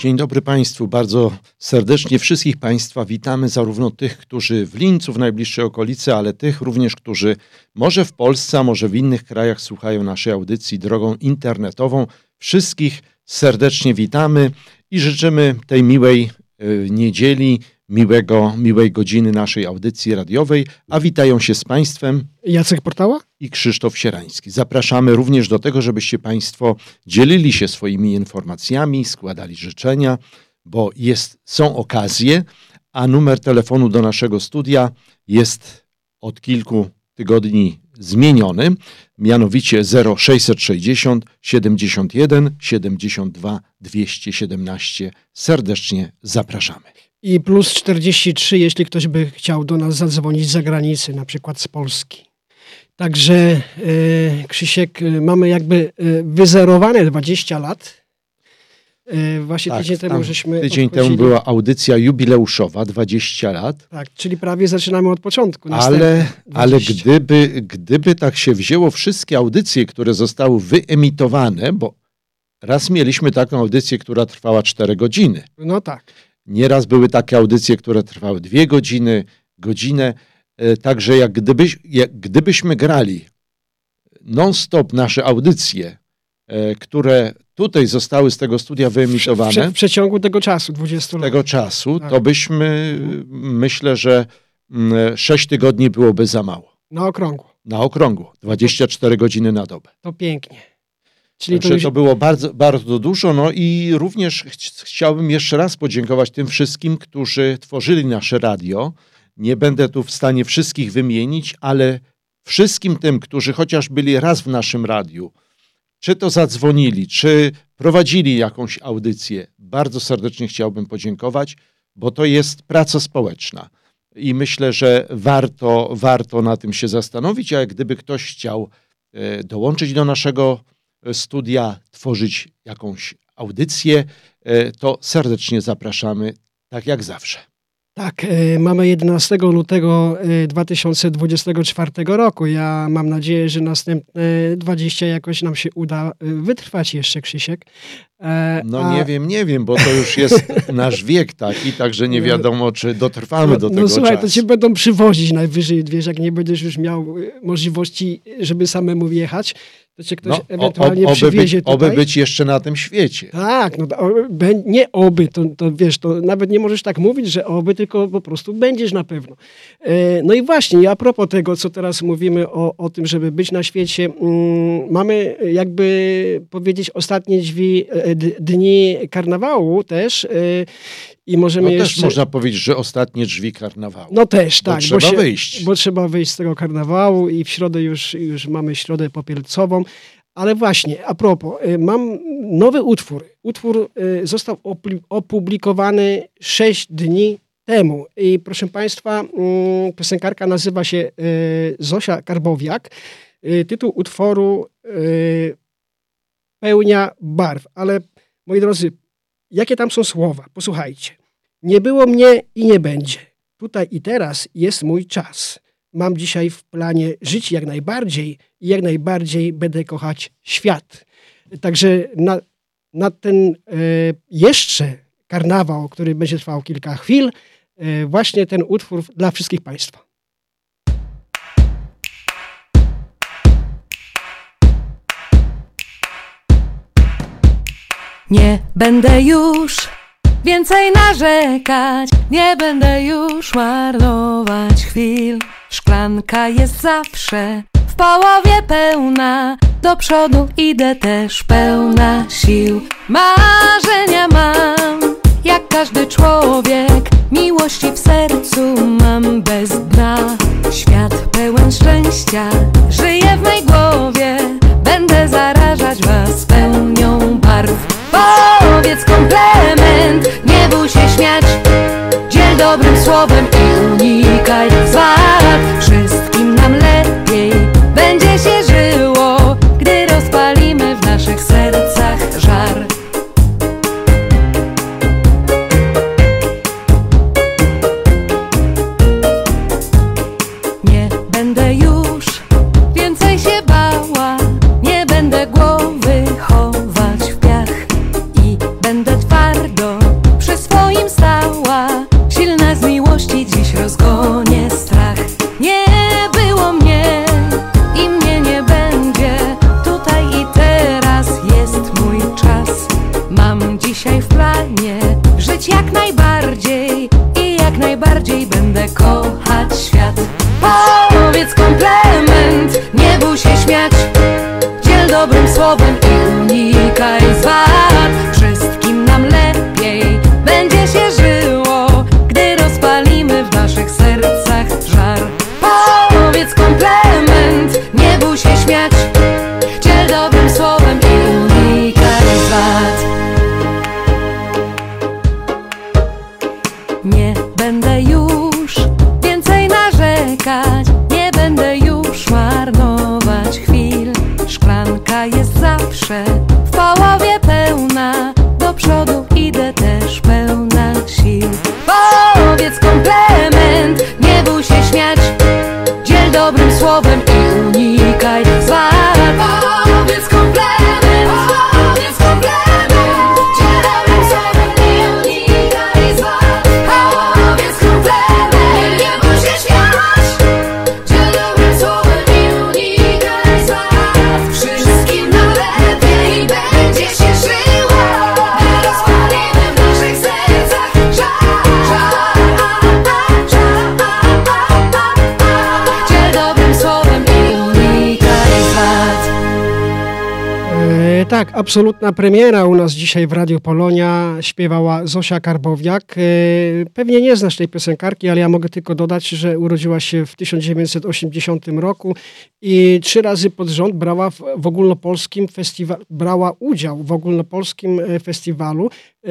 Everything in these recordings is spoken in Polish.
Dzień dobry Państwu. Bardzo serdecznie wszystkich Państwa witamy, zarówno tych, którzy w Lincu, w najbliższej okolicy, ale tych również, którzy może w Polsce, a może w innych krajach słuchają naszej audycji drogą internetową. Wszystkich serdecznie witamy i życzymy tej miłej y, niedzieli, miłego, miłej godziny naszej audycji radiowej, a witają się z Państwem Jacek Portała i Krzysztof Sierański. Zapraszamy również do tego, żebyście Państwo dzielili się swoimi informacjami, składali życzenia, bo jest, są okazje, a numer telefonu do naszego studia jest od kilku tygodni zmieniony, mianowicie 0660 71 72 217. Serdecznie zapraszamy. I plus 43, jeśli ktoś by chciał do nas zadzwonić z zagranicy, na przykład z Polski. Także e, Krzysiek, e, mamy jakby e, wyzerowane 20 lat. Właśnie Tak, tydzień temu żeśmy Tydzień obchodzili. temu była audycja jubileuszowa, 20 lat. Tak, czyli prawie zaczynamy od początku. Ale, ale 20. gdyby, gdyby tak się wzięło wszystkie audycje, które zostały wyemitowane, bo raz mieliśmy taką audycję, która trwała 4 godziny. No tak. Nieraz były takie audycje, które trwały 2 godziny, godzinę. E, Także jak, gdybyś, jak gdybyśmy grali non-stop nasze audycje, e, które tutaj zostały z tego studia W, wyemitowane, prze- w przeciągu tego czasu, 20 lat. tego czasu, Tak. to byśmy, myślę, że 6 tygodni byłoby za mało. Na okrągło. Na okrągło, 24 godziny na dobę. To pięknie. Czyli to Także już... to było bardzo, bardzo dużo. No i również ch- chciałbym jeszcze raz podziękować tym wszystkim, którzy tworzyli nasze radio. Nie będę tu w stanie wszystkich wymienić, ale wszystkim tym, którzy chociaż byli raz w naszym radiu, czy to zadzwonili, czy prowadzili jakąś audycję, bardzo serdecznie chciałbym podziękować, bo to jest praca społeczna. I myślę, że warto, warto na tym się zastanowić, a jak gdyby ktoś chciał e, dołączyć do naszego studia, tworzyć jakąś audycję, e, to serdecznie zapraszamy, tak jak zawsze. Tak, e, mamy 11 lutego e, 2024 roku. Ja mam nadzieję, że następne 20 jakoś nam się uda e, wytrwać jeszcze, Krzysiek. E, No a- nie wiem, nie wiem, bo to już jest nasz wiek taki, także nie wiadomo, czy dotrwamy do no, tego no słuchaj, czasu. to cię będą przywozić najwyżej, wiesz, jak nie będziesz już miał e, możliwości, żeby samemu wjechać, to cię ktoś No, ewentualnie oby, przywiezie być, tutaj. oby być jeszcze na tym świecie. Tak, no to, o, bę- nie oby, to, to wiesz, to nawet nie możesz tak mówić, że oby, tylko po prostu będziesz na pewno. E, No i właśnie, a propos tego, co teraz mówimy o, o tym, żeby być na świecie, mm, mamy jakby powiedzieć ostatnie drzwi, e, d- dni karnawału też e, i możemy No jeszcze... też można powiedzieć, że ostatnie drzwi karnawału. No też, Bo tak. trzeba wyjść. Bo trzeba wyjść z tego karnawału i w środę już, już mamy środę popielcową. Ale właśnie, a propos, y, mam nowy utwór. Utwór y, został opublikowany 6 dni temu. I proszę Państwa, mm, piosenkarka nazywa się y, Zosia Karbowiak. Tytuł utworu Pełnia barw. Ale moi drodzy, jakie tam są słowa? Posłuchajcie. Nie było mnie i nie będzie. Tutaj i teraz jest mój czas. Mam dzisiaj w planie żyć jak najbardziej i jak najbardziej będę kochać świat. Także na, na ten e, jeszcze karnawał, który będzie trwał kilka chwil, e, właśnie ten utwór dla wszystkich Państwa. Nie będę już więcej narzekać, nie będę już marnować chwil. Szklanka jest zawsze w połowie pełna, do przodu idę też pełna sił. Marzenia mam, jak każdy człowiek, miłości w sercu mam bez dna. Świat pełen szczęścia, żyje w mej głowie, będę zarażać was pełnią barw. Powiedz komplement, nie bój się śmiać Dziel dobrym słowem i unikaj zwad absolutna premiera u nas dzisiaj w Radio Polonia śpiewała Zosia Karbowiak. E, pewnie nie znasz tej piosenkarki, ale ja mogę tylko dodać, że urodziła się w 1980 roku i trzy razy pod rząd brała w, w ogólnopolskim festiwalu, brała udział w ogólnopolskim e, festiwalu e,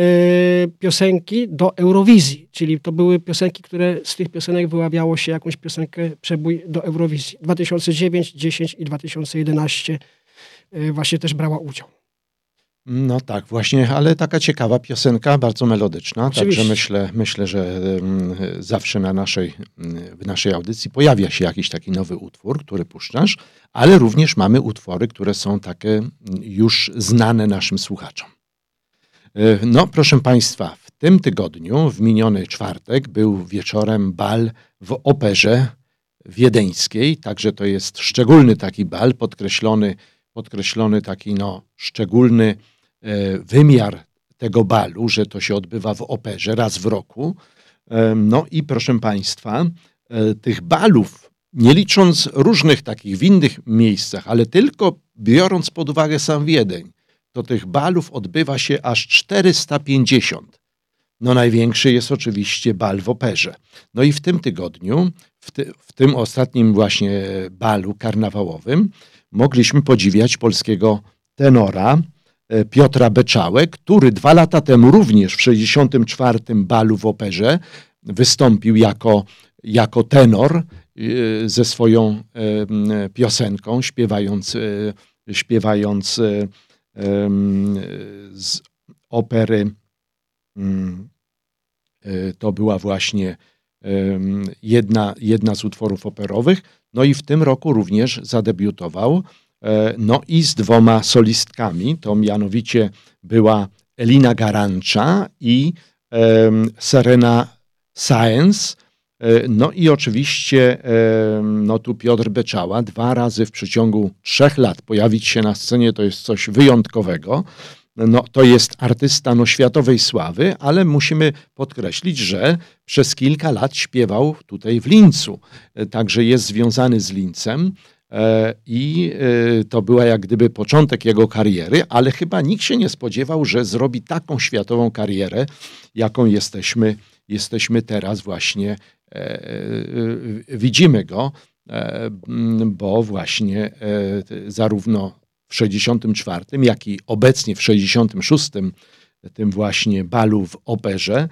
piosenki do Eurowizji, czyli to były piosenki, które z tych piosenek wyławiało się jakąś piosenkę przebój do Eurowizji. 2009, 10 i 2011 y, właśnie też brała udział. No tak, właśnie, ale taka ciekawa piosenka, bardzo melodyczna. Oczywiście. Także myślę, myślę, że zawsze na naszej, w naszej audycji pojawia się jakiś taki nowy utwór, który puszczasz, ale również mamy utwory, które są takie mm, już znane naszym słuchaczom. E, No, proszę Państwa, w tym tygodniu, w miniony czwartek, był wieczorem bal w operze wiedeńskiej, także to jest szczególny taki bal, podkreślony, podkreślony taki no, szczególny wymiar tego balu, że to się odbywa w operze raz w roku. E, No i proszę Państwa, e, tych balów, nie licząc różnych takich w innych miejscach, ale tylko biorąc pod uwagę sam Wiedeń, to tych balów odbywa się aż 450. No największy jest oczywiście bal w operze. No i w tym tygodniu, w, ty, w tym ostatnim właśnie balu karnawałowym, mogliśmy podziwiać polskiego tenora e, Piotra Beczałę, który dwa lata temu również w 64. balu w operze wystąpił jako, jako tenor e, ze swoją e, piosenką, śpiewając, e, śpiewając e, z opery. mm, e, To była właśnie jedna, jedna z utworów operowych. No i w tym roku również zadebiutował. E, No i z dwoma solistkami. To mianowicie była Elina Garancza i Serena Science. No i oczywiście no tu Piotr Beczała dwa razy w przeciągu trzech lat pojawić się na scenie to jest coś wyjątkowego. No, to jest artysta no, światowej sławy, ale musimy podkreślić, że przez kilka lat śpiewał tutaj w Lincu. E, Także jest związany z Lincem i e, to była jak gdyby początek jego kariery, ale chyba nikt się nie spodziewał, że zrobi taką światową karierę, jaką jesteśmy, jesteśmy teraz właśnie e, e, widzimy go, e, bo właśnie e, zarówno w 64, jak i obecnie w 66, tym właśnie balu w operze,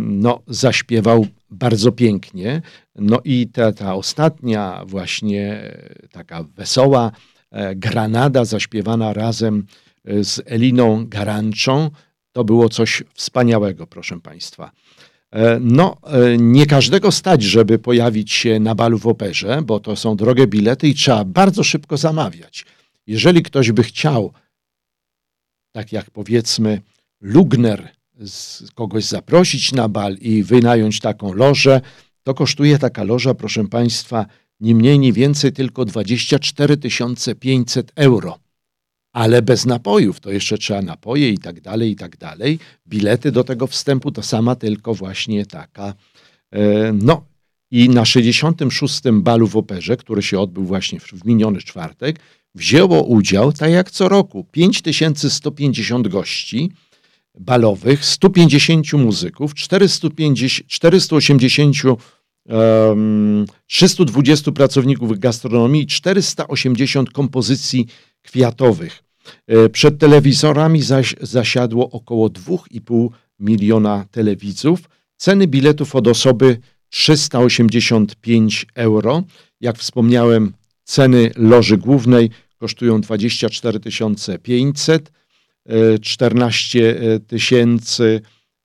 no, zaśpiewał bardzo pięknie. No i ta, ta ostatnia właśnie e, taka wesoła e, granada zaśpiewana razem e, z Eliną Garanczą, to było coś wspaniałego, proszę Państwa. No, nie każdego stać, żeby pojawić się na balu w operze, bo to są drogie bilety i trzeba bardzo szybko zamawiać. Jeżeli ktoś by chciał, tak jak powiedzmy Lugner, kogoś zaprosić na bal i wynająć taką lożę, to kosztuje taka loża, proszę Państwa, ni mniej, ni więcej, tylko 24 500 euro. ale bez napojów. To jeszcze trzeba napoje i tak dalej, i tak dalej. Bilety do tego wstępu to sama tylko właśnie taka. E, no i na 66. balu w operze, który się odbył właśnie w miniony czwartek, wzięło udział, tak jak co roku, 5150 gości balowych, 150 muzyków, 450, 480 um, 320 pracowników gastronomii i 480 kompozycji kwiatowych. E, przed telewizorami zaś zasiadło około 2,5 miliona telewidzów. Ceny biletów od osoby 385 euro. Jak wspomniałem, ceny loży głównej kosztują 24 500, 14 tysięcy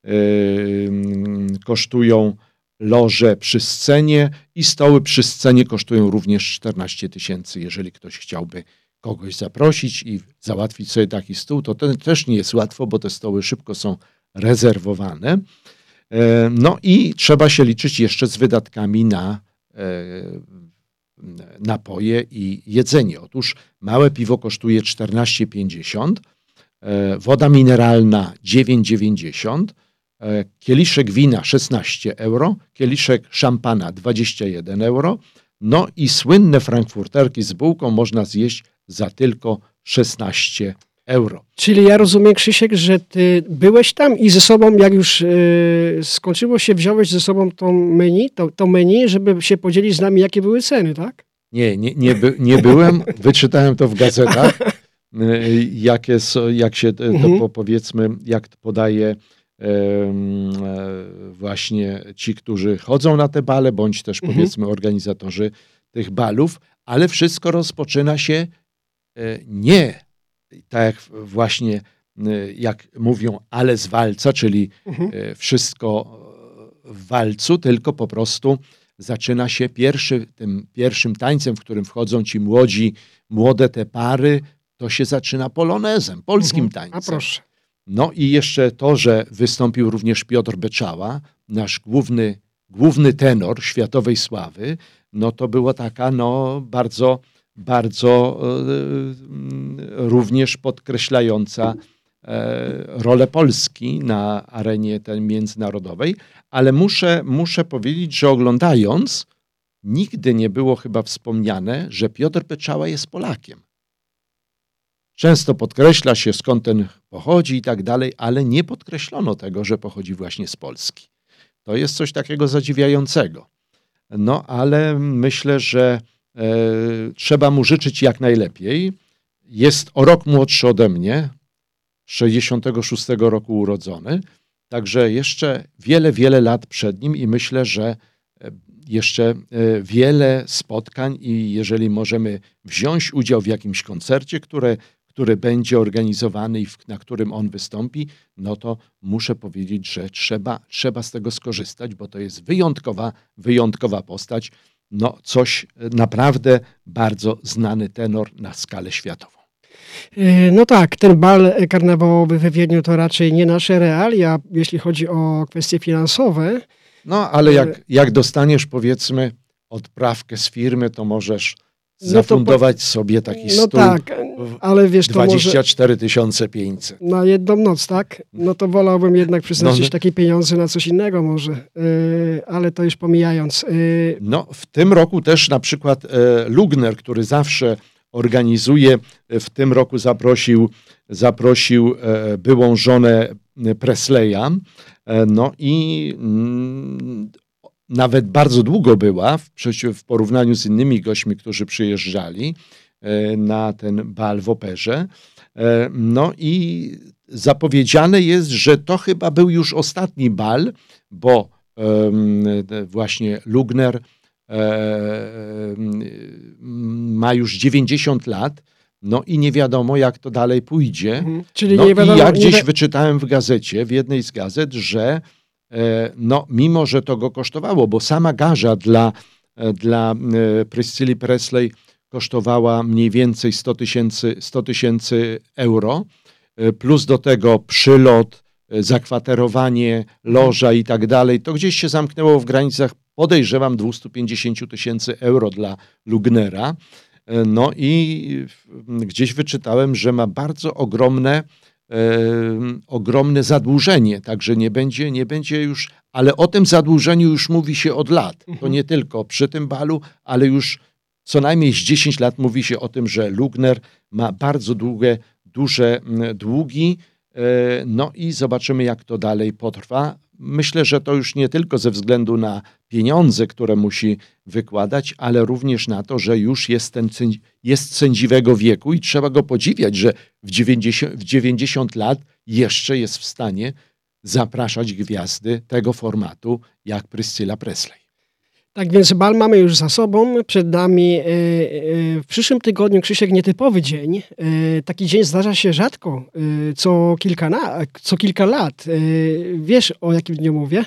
e, kosztują loże przy scenie i stoły przy scenie kosztują również 14 tysięcy. Jeżeli ktoś chciałby kogoś zaprosić i załatwić sobie taki stół, to to też nie jest łatwo, bo te stoły szybko są rezerwowane. E, no i trzeba się liczyć jeszcze z wydatkami na e, napoje i jedzenie. Otóż małe piwo kosztuje 14,50, e, woda mineralna 9,90, kieliszek wina 16 euro, kieliszek szampana 21 euro, no i słynne frankfurterki z bułką można zjeść za tylko 16 euro. Czyli ja rozumiem, Krzysiek, że ty byłeś tam i ze sobą, jak już yy, skończyło się, wziąłeś ze sobą tą menu, to, to menu, żeby się podzielić z nami, jakie były ceny, tak? Nie, nie, nie, by, nie byłem. Wyczytałem to w gazetach, jakie są, jak się to mhm. powiedzmy, jak podaje e, właśnie ci, którzy chodzą na te bale, bądź też mhm. powiedzmy organizatorzy tych balów, ale wszystko rozpoczyna się E, nie tak jak właśnie e, jak mówią, ale z walca, czyli mhm. E, wszystko w walcu, tylko po prostu zaczyna się pierwszy, tym pierwszym tańcem, w którym wchodzą ci młodzi, młode te pary, to się zaczyna polonezem, polskim mhm. tańcem. A proszę. No i jeszcze to, że wystąpił również Piotr Beczała, nasz główny, główny tenor światowej sławy, no to była taka no bardzo bardzo e, również podkreślająca e, rolę Polski na arenie tej międzynarodowej, ale muszę, muszę powiedzieć, że oglądając, nigdy nie było chyba wspomniane, że Piotr Peczała jest Polakiem. Często podkreśla się, skąd ten pochodzi i tak dalej, ale nie podkreślono tego, że pochodzi właśnie z Polski. To jest coś takiego zadziwiającego. No, ale myślę, że E, trzeba mu życzyć jak najlepiej. Jest o rok młodszy ode mnie, 66 roku urodzony, także jeszcze wiele, wiele lat przed nim i myślę, że e, jeszcze e, wiele spotkań i jeżeli możemy wziąć udział w jakimś koncercie, które, który będzie organizowany i na którym on wystąpi, no to muszę powiedzieć, że trzeba, trzeba z tego skorzystać, bo to jest wyjątkowa, wyjątkowa postać no coś naprawdę bardzo znany tenor na skalę światową. E, no tak, ten bal karnawałowy we Wiedniu to raczej nie nasze realia, jeśli chodzi o kwestie finansowe. No ale jak, jak dostaniesz powiedzmy odprawkę z firmy, to możesz no zafundować po... sobie taki no stół. No tak, ale wiesz, to 24 500. Na jedną noc, tak? No to wolałbym jednak przeznaczyć no, no, takie pieniądze na coś innego może, yy, ale to już pomijając. Yy. No w tym roku też na przykład yy, Lugner, który zawsze organizuje, w tym roku zaprosił, zaprosił byłą żonę Presleya, no i mm, nawet bardzo długo była w, w porównaniu z innymi gośćmi, którzy przyjeżdżali e, na ten bal w operze. E, no i zapowiedziane jest, że to chyba był już ostatni bal, bo właśnie Lugner e, ma już 90 lat. No i nie wiadomo, jak to dalej pójdzie. Mhm. Czyli no nie wiadomo, i ja gdzieś wyczytałem w gazecie, w jednej z gazet, że no mimo, że to go kosztowało, bo sama garza dla, e, dla e, Priscilli Presley kosztowała mniej więcej 100 tysięcy 100 tysięcy euro, plus do tego przylot, zakwaterowanie, loża i tak dalej, to gdzieś się zamknęło w granicach, podejrzewam, 250 tysięcy euro dla Lugnera. E, No i gdzieś wyczytałem, że ma bardzo ogromne, e, ogromne zadłużenie, także nie będzie, nie będzie już, ale o tym zadłużeniu już mówi się od lat. To Mhm. nie tylko przy tym balu, ale już co najmniej z 10 lat mówi się o tym, że Lugner ma bardzo długie, duże długi. E, No i zobaczymy, jak to dalej potrwa. Myślę, że to już nie tylko ze względu na pieniądze, które musi wykładać, ale również na to, że już jest, ten, jest sędziwego wieku i trzeba go podziwiać, że w 90, w 90 lat jeszcze jest w stanie zapraszać gwiazdy tego formatu jak Priscilla Presley. Tak więc bal mamy już za sobą. Przed nami e, e, w przyszłym tygodniu Krzysiek nietypowy dzień. E, Taki dzień zdarza się rzadko, co kilka, na, co kilka lat. Wiesz o jakim dniu mówię?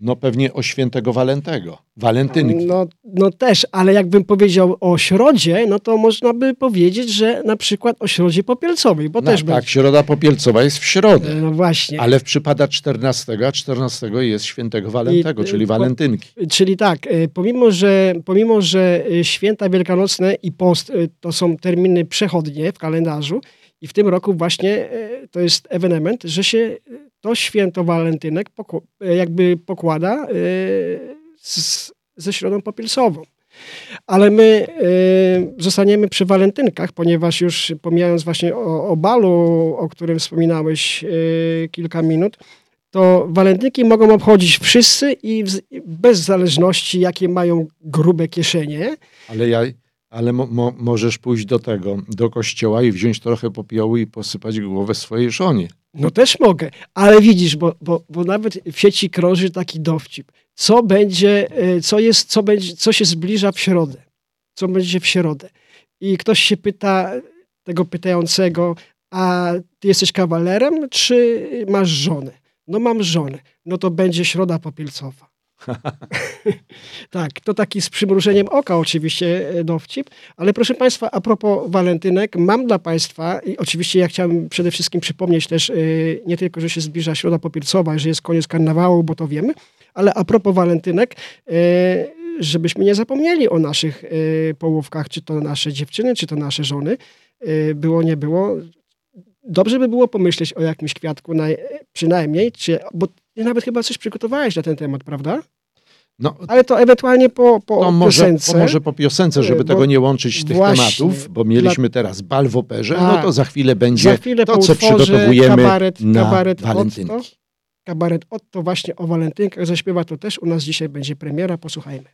No pewnie o świętego Walentego, walentynki. No, no też, ale jakbym powiedział o środzie, no to można by powiedzieć, że na przykład o środzie popielcowej, bo No, też tak, będzie. środa popielcowa jest w środę. No właśnie. Ale przypada 14, a 14 jest świętego Walentego, I- czyli po- walentynki. Czyli tak, e, pomimo że, pomimo, że e, święta wielkanocne i post to są terminy przechodnie w kalendarzu i w tym roku właśnie e, to jest ewenement, że się e, to święto walentynek e, jakby pokłada z, ze środą popielsową. Ale my zostaniemy przy walentynkach, ponieważ już pomijając właśnie o, o balu, o którym wspominałeś kilka minut, to walentynki mogą obchodzić wszyscy i bez zależności, jakie mają grube kieszenie. Ale, ja, ale mo, mo, możesz pójść do tego, do kościoła i wziąć trochę popiołu i posypać głowę swojej żonie. No też mogę, ale widzisz, bo, bo, bo nawet w sieci krąży taki dowcip. Co będzie, e, co jest, co będzie, co się zbliża w środę? Co będzie w środę? I ktoś się pyta tego pytającego, a ty jesteś kawalerem, czy masz żonę? No mam żonę. No to będzie środa popielcowa. tak, to taki z przymrużeniem oka oczywiście e, dowcip, ale proszę Państwa, a propos walentynek, mam dla Państwa, i oczywiście ja chciałem przede wszystkim przypomnieć też y, nie tylko, że się zbliża środa popielcowa, że jest koniec karnawału, bo to wiemy, ale a propos walentynek, y, żebyśmy nie zapomnieli o naszych y, połówkach, czy to nasze dziewczyny, czy to nasze żony, było, nie było. Dobrze by było pomyśleć o jakimś kwiatku naj, przynajmniej, czy, bo nawet chyba coś przygotowałeś na ten temat, prawda? No, Ale to ewentualnie po, po to może, piosence. to może po piosence, żeby Bo- tego nie łączyć tych właśnie, tematów, bo mieliśmy teraz bal w operze, no Tak. to za chwilę będzie Za chwilę to, po co utworze przygotowujemy kabaret, na kabaret walentynki. Otto. Kabaret Otto właśnie o walentynkach zaśpiewa to też. U nas dzisiaj będzie premiera, posłuchajmy.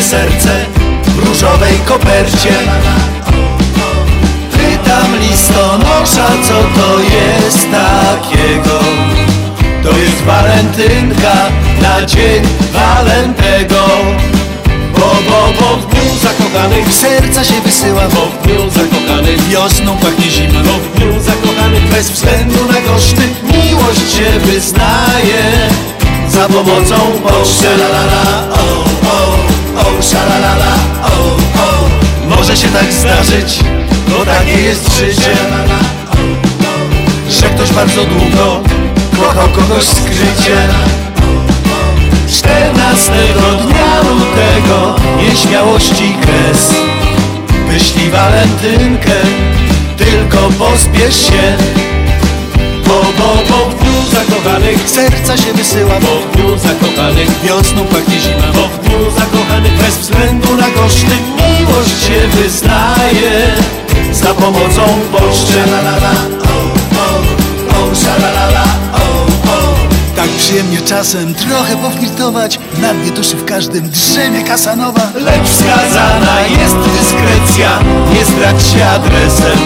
Serce w różowej kopercie. Pytam listonosza, co to jest takiego? To jest walentynka na dzień walentego. Bo, bo, bo w dniu zakochanych serca się wysyła Bo w dniu zakochanych wiosną pachnie zima. Bo w dniu zakochanych bez względu na koszty Miłość się wyznaje. Za pomocą poczty Szalalala, o, o, o, szalalala, o, o. Może się tak zdarzyć, bo takie jest życie. Że ktoś bardzo długo kochał kogoś skrycie Czternastego dnia lutego nieśmiałości kres. Wyślij walentynkę, tylko pospiesz się Bo, bo, w dniu zakochanych serca się wysyła. Bo w dniu zakochanych wiosną pachnie zima. Bo w dniu zakochanych bez względu na koszty Miłość się wyznaje. Za pomocą poczty. Szalalala, o, o, o, szalalala, o, o. Tak przyjemnie czasem trochę poflirtować. Na dnie duszy w każdym drzemie kasanowa Lecz wskazana jest dyskrecja Nie zdradź się adresem.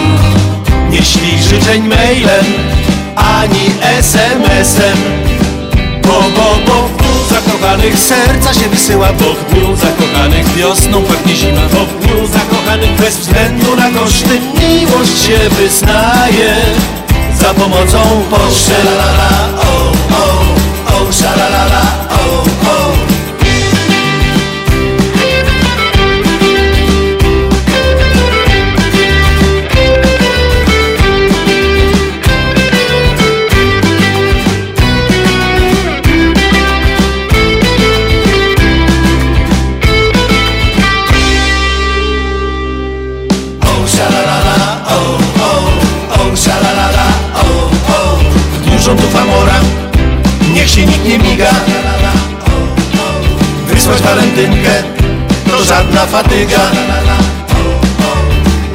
Nie ślij życzeń mailem Ani SMS-em Bo, bo, bo w dniu zakochanych serca się wysyła Bo w dniu zakochanych wiosną pachnie zima. Bo w dniu zakochanych bez względu na koszty Miłość się wyznaje. Za pomocą poczty la la la, o, o, o, szalalala, rządów Amora. Niech się nikt nie miga. Wysłać walentynkę To żadna fatyga.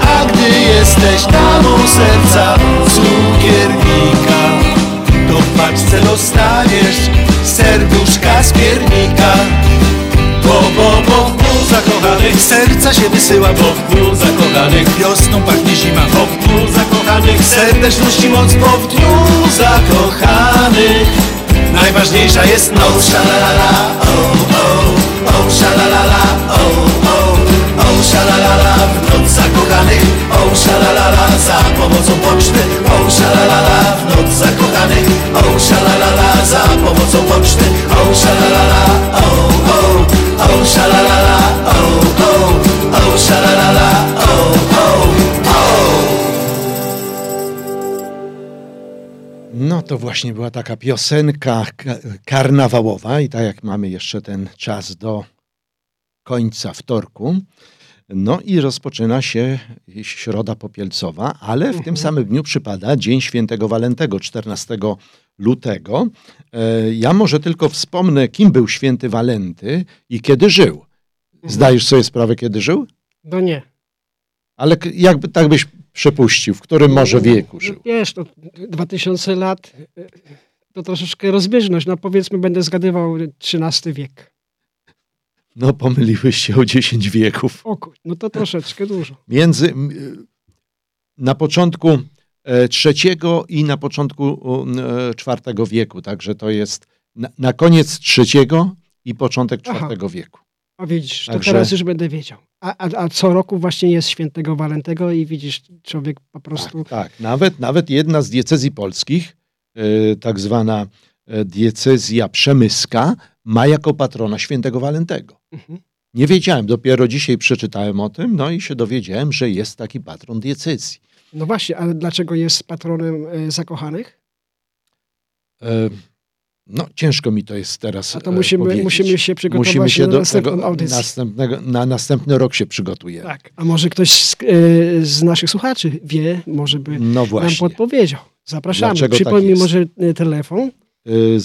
A gdy jesteś damą serca Cukiernika To w paczce dostaniesz Serduszka z piernika. Bo, bo, bo, bo zakochanych. Serca się wysyła w dniu zakochanych. Wiosną pachnie zima w dniu zakochanych. Serdeczności moc w dniu zakochanych. Najważniejsza jest noc. Szalalala, oh, oh, oh, szalalala, oh, oh, oh, szalalala W noc zakochanych, oh, szalalala Za pomocą poczty, oh, szalalala W noc zakochanych, oh, szalalala Za pomocą poczty, oh, szalalala, oh, oh, oh, szalalala, oh, oh, oh, szalalala, oh, oh, oh No to właśnie była taka piosenka ka- karnawałowa i tak jak mamy jeszcze ten czas do końca wtorku, no i rozpoczyna się środa popielcowa, ale w tym samym dniu przypada Dzień Świętego Walentego, 14 lutego. E, Ja może tylko wspomnę, kim był święty Walenty i kiedy żył. Zdajesz sobie sprawę, kiedy żył? No nie. Ale jakby tak byś przepuścił, w którym może wieku żył? Wiesz, no, 2000 lat e, to troszeczkę rozbieżność. No powiedzmy, będę zgadywał XIII wiek. No pomyliłeś się o 10 wieków. O, no to troszeczkę dużo. Między y, na początku e, trzeciego i na początku e, czwartego wieku, także to jest na, na koniec trzeciego i początek czwartego wieku. A widzisz, to Także- teraz już będę wiedział. A, a, a co roku właśnie jest świętego Walentego i widzisz, człowiek po prostu... Tak, tak. Nawet, nawet jedna z diecezji polskich, e, tak zwana e, diecezja przemyska, ma jako patrona świętego Walentego. Mhm. Nie wiedziałem, dopiero dzisiaj przeczytałem o tym, no i się dowiedziałem, że jest taki patron diecezji. No właśnie, ale dlaczego jest patronem e, zakochanych? No, ciężko mi to jest teraz. A to e, musimy, powiedzieć. musimy się przygotować Musimy się na do następną tego audycję. następnego, na następny rok się przygotujemy. Tak, a może ktoś z, e, z naszych słuchaczy wie, może by No nam podpowiedział. Zapraszamy. Dlaczego tak Przypomnij jest? może e, telefon. Y,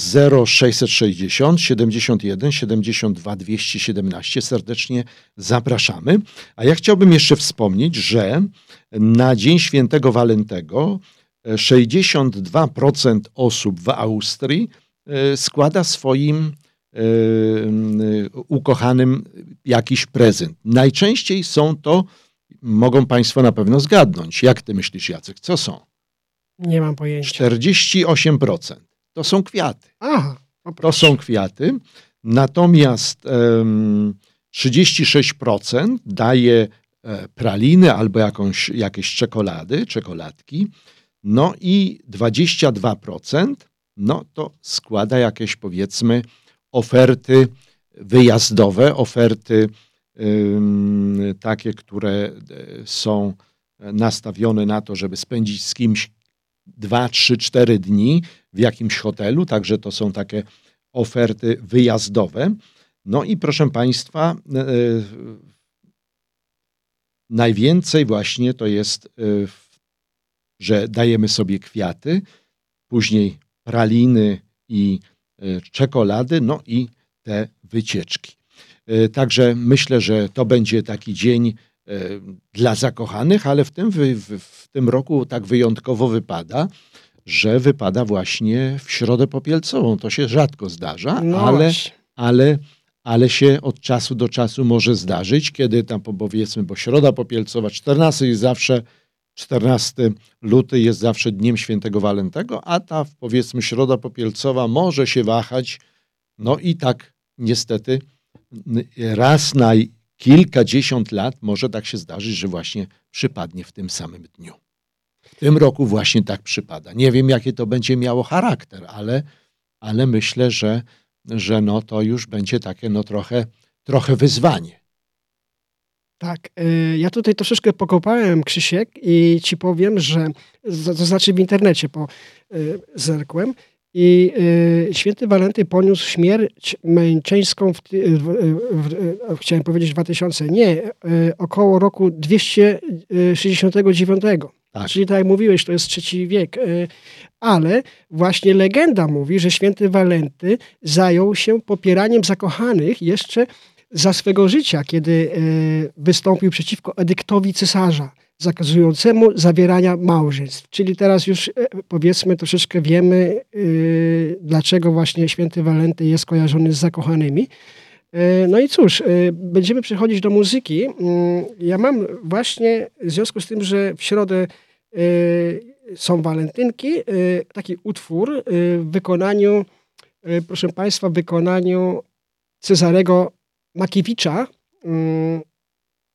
0660 71 72 217 serdecznie zapraszamy. A ja chciałbym jeszcze wspomnieć, że na Dzień Świętego Walentego e, 62% osób w Austrii składa swoim e, y, ukochanym jakiś prezent. Najczęściej są to, mogą Państwo na pewno zgadnąć. Jak Ty myślisz, Jacek, co są? Nie mam pojęcia. 48%. To są kwiaty. Aha, o To są kwiaty. Natomiast em, 36% daje e, praliny albo jakąś, jakieś czekolady, czekoladki. No i 22% no to składa jakieś powiedzmy oferty wyjazdowe, oferty takie, które e, są nastawione na to, żeby spędzić z kimś 2, 3, 4 dni w jakimś hotelu, także to są takie oferty wyjazdowe. No i proszę Państwa, e, najwięcej właśnie to jest, e, że dajemy sobie kwiaty, później praliny i e, czekolady, no i te wycieczki. E, Także myślę, że to będzie taki dzień e, dla zakochanych, ale w tym, w, w tym roku tak wyjątkowo wypada, że wypada właśnie w środę popielcową. To się rzadko zdarza, No ale, ale, ale się od czasu do czasu może zdarzyć, kiedy tam po- powiedzmy, bo środa popielcowa, 14 jest zawsze, 14 luty jest zawsze dniem świętego Walentego, a ta powiedzmy środa popielcowa może się wahać, no i tak niestety raz na kilkadziesiąt lat może tak się zdarzyć, że właśnie przypadnie w tym samym dniu. W tym roku właśnie tak przypada. Nie wiem, jaki to będzie miało charakter, ale, ale myślę, że, że no to już będzie takie no trochę, trochę wyzwanie. Tak, y, ja tutaj troszeczkę pokopałem Krzysiek i ci powiem, że to znaczy w internecie po y, zerkłem i y, święty Walenty poniósł śmierć męczeńską w, w, w, chciałem powiedzieć 2000, nie, około roku 269. Tak. Czyli tak jak mówiłeś, to jest trzeci wiek. Ale właśnie legenda mówi, że święty Walenty zajął się popieraniem zakochanych jeszcze za swego życia, kiedy y, wystąpił przeciwko edyktowi cesarza zakazującemu zawierania małżeństw. Czyli teraz już e, powiedzmy troszeczkę wiemy, y, dlaczego właśnie święty Walenty jest kojarzony z zakochanymi. E, No i cóż, e, będziemy przechodzić do muzyki. Mm, Ja mam właśnie, w związku z tym, że w środę e, są walentynki, e, taki utwór e, w wykonaniu, e, proszę Państwa, w wykonaniu Cezarego Makiewicza, mm,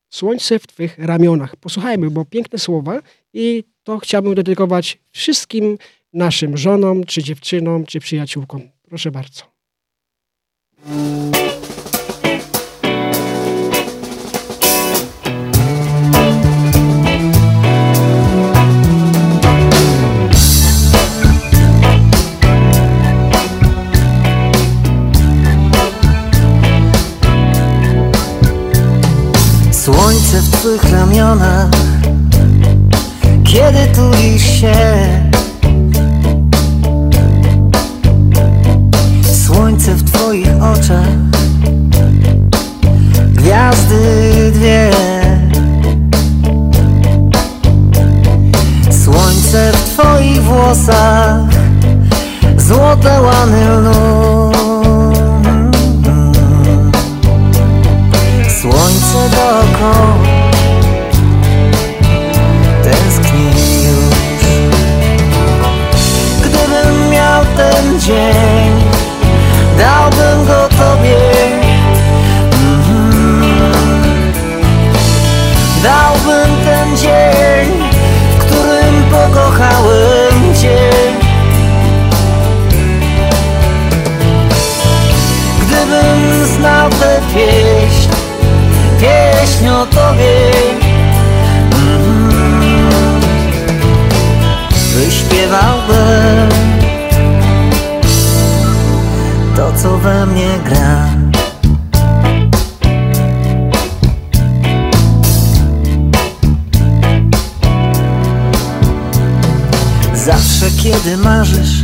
Słońce w Twych ramionach. Posłuchajmy, bo piękne słowa i to chciałbym dedykować wszystkim naszym żonom, czy dziewczynom, czy przyjaciółkom. Proszę bardzo. Ramionach Kiedy tulisz się Słońce w twoich oczach Gwiazdy dwie. Słońce w twoich włosach Złote łany lnu. Słońce dookoła dzień. Dałbym go tobie. Mhm. Dałbym ten dzień W którym pokochałem cię. Gdybym znał tę pieśń pieśń o tobie we mnie gra. Zawsze, kiedy marzysz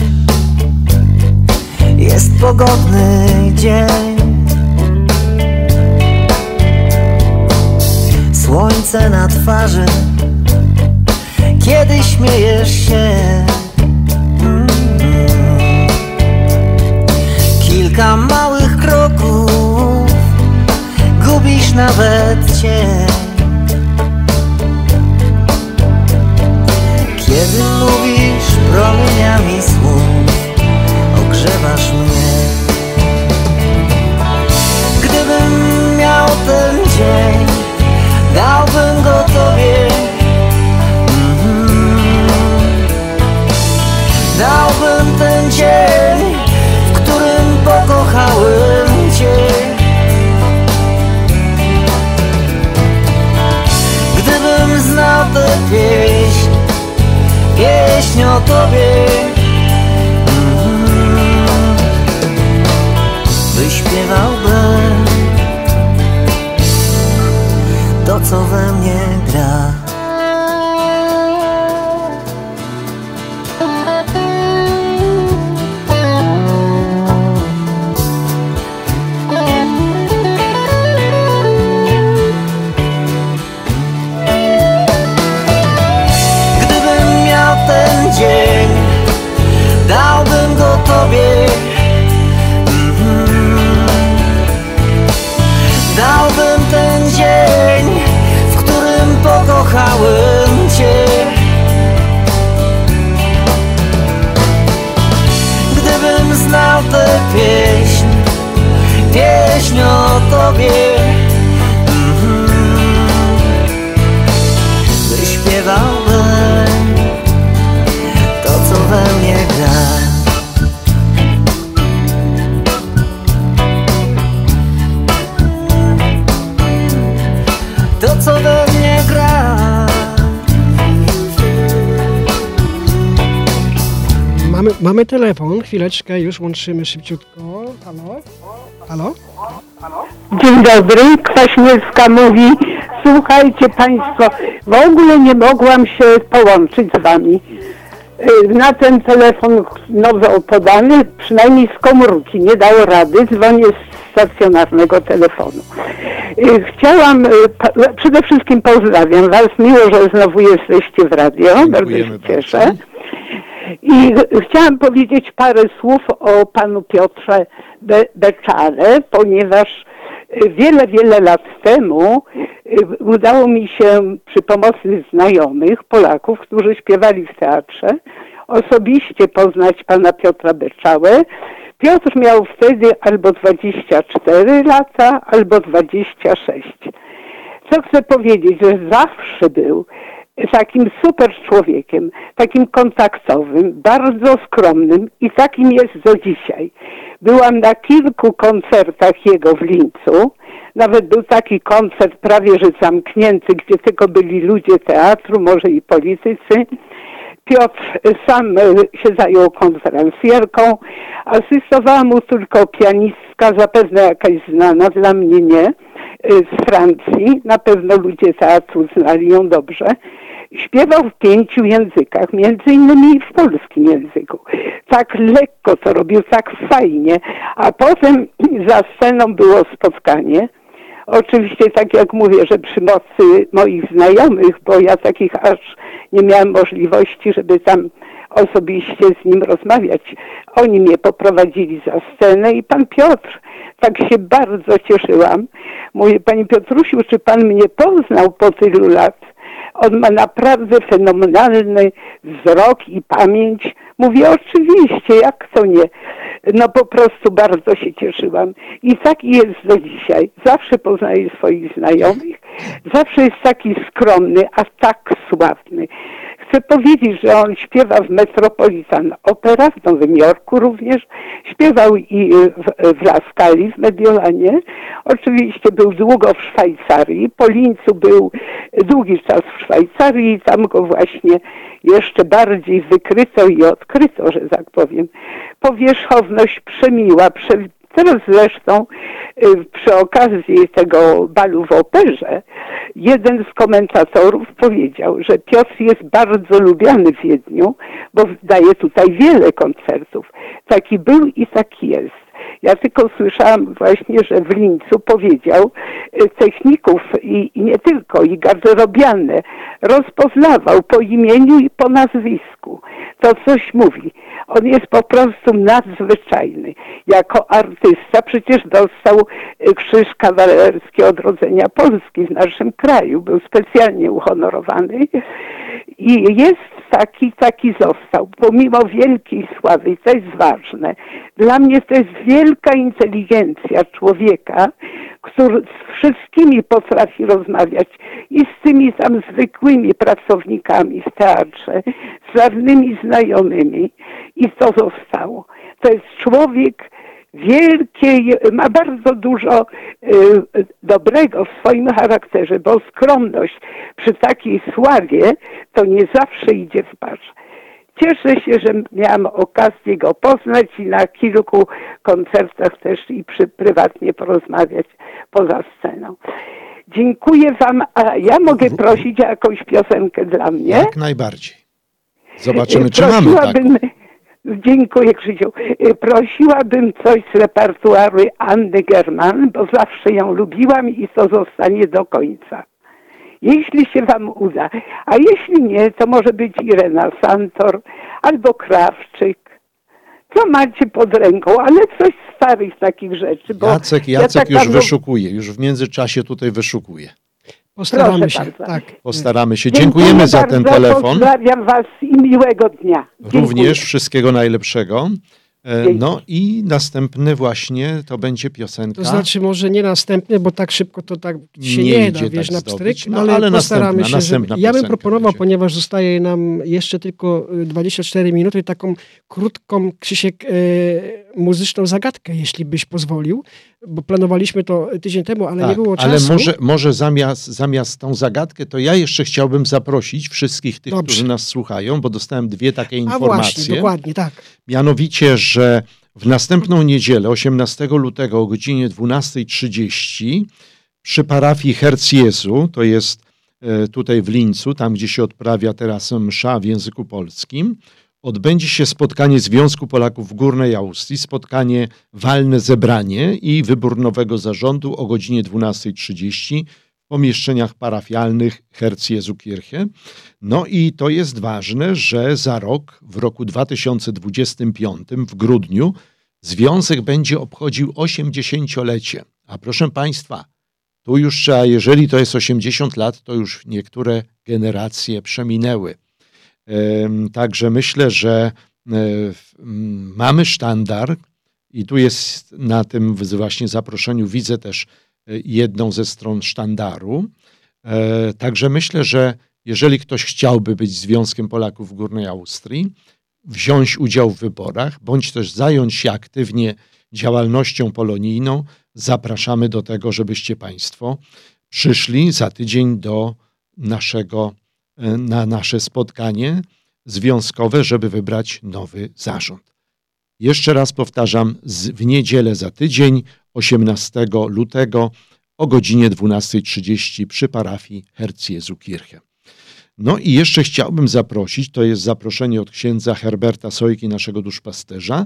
Jest pogodny dzień. Słońce na twarzy Kiedy śmiejesz się Kilka małych kroków. Gubisz nawet cię Kiedy mówisz promieniami słów Ogrzewasz mnie. Gdybym miał ten dzień Dałbym go tobie. Mhm. Dałbym ten dzień pokochałem cię Gdybym znał tę pieśń Pieśń o tobie Mhm. Wyśpiewałbym to, co we mnie gra. Mamy, telefon, chwileczkę, już łączymy szybciutko. Halo? Halo? Dzień dobry, Kwaśniewska mówi. Słuchajcie Państwo, w ogóle nie mogłam się połączyć z Wami. Y, Na ten telefon nowo podany, przynajmniej z komórki, nie dało rady, dzwonię z stacjonarnego telefonu. Y, Chciałam, y, przede wszystkim pozdrawiam Was, miło, że znowu jesteście w radio, bardzo się cieszę. bardzo. I chciałam powiedzieć parę słów o panu Piotrze Be- Beczale, ponieważ y, wiele, wiele lat temu y, udało mi się przy pomocy znajomych Polaków, którzy śpiewali w teatrze, osobiście poznać pana Piotra Beczałę. Piotr miał wtedy albo 24 lata, albo 26. Co chcę powiedzieć, że zawsze był takim super człowiekiem, takim kontaktowym, bardzo skromnym i takim jest do dzisiaj. Byłam na kilku koncertach jego w Lincu. Nawet był taki koncert prawie że zamknięty, gdzie tylko byli ludzie teatru, może i politycy. Piotr sam e, się zajął konferencjerką, asystowała mu tylko pianistka, zapewne jakaś znana, dla mnie nie, e, z Francji. Na pewno ludzie teatru znali ją dobrze. Śpiewał w pięciu językach, między innymi w polskim języku. Tak lekko to robił, tak fajnie. A potem za sceną było spotkanie. Oczywiście, tak jak mówię, że przy mocy moich znajomych, bo ja takich aż nie miałem możliwości, żeby tam osobiście z nim rozmawiać. Oni mnie poprowadzili za scenę i pan Piotr, tak się bardzo cieszyłam. Mówię, panie Piotrusiu, czy pan mnie poznał po tylu lat? On ma naprawdę fenomenalny wzrok i pamięć. Mówię, oczywiście, jak to nie? No po prostu bardzo się cieszyłam. I taki jest do dzisiaj. Zawsze poznaje swoich znajomych. Zawsze jest taki skromny, a tak sławny. Chcę powiedzieć, że on śpiewa w Metropolitan Opera w Nowym Jorku również. Śpiewał i w, w Laskali, w Mediolanie. Oczywiście był długo w Szwajcarii. Po Lincu był długi czas w Szwajcarii i tam go właśnie jeszcze bardziej wykryto i odkryto, że tak powiem. Powierzchowność przemiła, prze, Teraz zresztą y, przy okazji tego balu w operze jeden z komentatorów powiedział, że Piotr jest bardzo lubiany w Wiedniu, bo daje tutaj wiele koncertów. Taki był i taki jest. Ja tylko słyszałam właśnie, że w Lincu powiedział y, techników i, i nie tylko, i garderobianę rozpoznawał po imieniu i po nazwisku. To coś mówi. On jest po prostu nadzwyczajny. Jako artysta przecież dostał y, Krzyż Kawalerski Odrodzenia Polski w naszym kraju. Był specjalnie uhonorowany i jest taki, taki został, pomimo wielkiej sławy, i to jest ważne. Dla mnie to jest wielka inteligencja człowieka, który z wszystkimi potrafi rozmawiać i z tymi tam zwykłymi pracownikami w teatrze, z dawnymi znajomymi i to zostało. To jest człowiek wielkiej, ma bardzo dużo y, dobrego w swoim charakterze, bo skromność przy takiej sławie to nie zawsze idzie w parze. Cieszę się, że miałam okazję go poznać i na kilku koncertach też i przy, prywatnie porozmawiać poza sceną. Dziękuję Wam, a ja mogę prosić o jakąś piosenkę dla mnie. Jak najbardziej. Zobaczymy, czy mamy taką. Dziękuję Krzysiu, Y, prosiłabym coś z repertuaru Anny German, bo zawsze ją lubiłam i to zostanie do końca. Jeśli się Wam uda, a jeśli nie, to może być Irena Santor albo Krawczyk. Co macie pod ręką, ale coś starych takich rzeczy. Bo Jacek, ja Jacek tak już wyszukuje, już w międzyczasie tutaj wyszukuje. Postaramy Proszę się. bardzo. Tak. Postaramy się. Dziękuję Dziękujemy za ten bardzo, telefon. Pozdrawiam Was i miłego dnia. Dziękuję. Również wszystkiego najlepszego. E. No i następny właśnie to będzie piosenka. To znaczy może nie następny, bo tak szybko to tak się Nie nie, idzie da, wiesz, tak na zdobyć, pstryk, no, ale, ale postaramy następna- się, następna żeby... Ja bym piosenka proponował, będzie. ponieważ zostaje nam jeszcze tylko y, 24 minuty, taką krótką, Krzysiek, y, muzyczną zagadkę, jeśli byś pozwolił, bo planowaliśmy to tydzień temu, ale nie Tak, było ale czasu. może, może zamiast, zamiast tą zagadkę, to ja jeszcze chciałbym zaprosić wszystkich tych, Dobrze. którzy nas słuchają, bo dostałem dwie takie A informacje. właśnie, dokładnie, tak. Mianowicie, że W następną niedzielę, 18 lutego o godzinie 12.30 przy parafii Herz Jezu, to jest e, tutaj w Lincu, tam gdzie się odprawia teraz msza w języku polskim, odbędzie się spotkanie Związku Polaków w Górnej Austrii, spotkanie walne zebranie i wybór nowego zarządu o godzinie 12.30 w pomieszczeniach parafialnych Herz Jezu Kirche. No i to jest ważne, że za rok, w roku 2025, w grudniu, Związek będzie obchodził 80-lecie. A proszę Państwa, tu już trzeba, jeżeli to jest 80 lat, to już niektóre generacje przeminęły. Także myślę, że e, mamy sztandar i tu jest na tym właśnie zaproszeniu, widzę też e, jedną ze stron sztandaru. E, także myślę, że jeżeli ktoś chciałby być Związkiem Polaków w Górnej Austrii, wziąć udział w wyborach, bądź też zająć się aktywnie działalnością polonijną, zapraszamy do tego, żebyście Państwo przyszli za tydzień do naszego, na nasze spotkanie związkowe, żeby wybrać nowy zarząd. Jeszcze raz powtarzam, w niedzielę za tydzień, 18 lutego o godzinie 12.30 przy parafii Herz Jezu Kirche. No i jeszcze chciałbym zaprosić, to jest zaproszenie od księdza Herberta Sojki, naszego duszpasterza,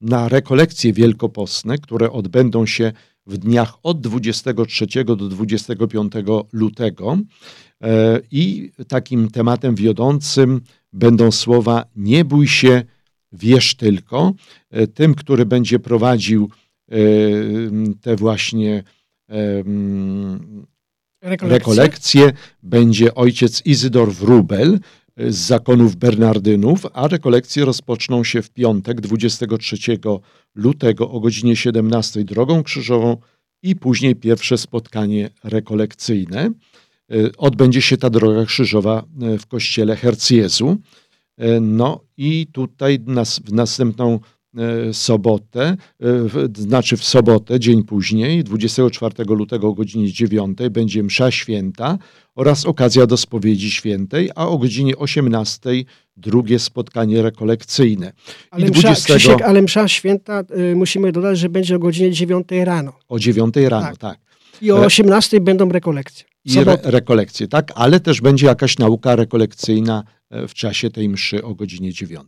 na rekolekcje wielkopostne, które odbędą się w dniach od 23 do 25 lutego. E, I takim tematem wiodącym będą słowa Nie bój się, wierz tylko. E, tym, który będzie prowadził e, te właśnie rekolekcje, rekolekcje będzie ojciec Izydor Wrubel z zakonów Bernardynów, a rekolekcje rozpoczną się w piątek 23 lutego o godzinie 17 drogą krzyżową i później pierwsze spotkanie rekolekcyjne. E, odbędzie się ta droga krzyżowa e, w kościele Hercjezu. E, no i tutaj nas, w następną sobotę, znaczy w sobotę, dzień później, 24 lutego o godzinie 9 będzie msza święta oraz okazja do spowiedzi świętej, a o godzinie 18 drugie spotkanie rekolekcyjne. Ale, I 20... msza, Krzysiek, ale msza święta y, musimy dodać, że będzie o godzinie 9 rano. O 9 rano, tak. tak. I o 18 będą rekolekcje. I re rekolekcje, tak, ale też będzie jakaś nauka rekolekcyjna e, w czasie tej mszy o godzinie 9.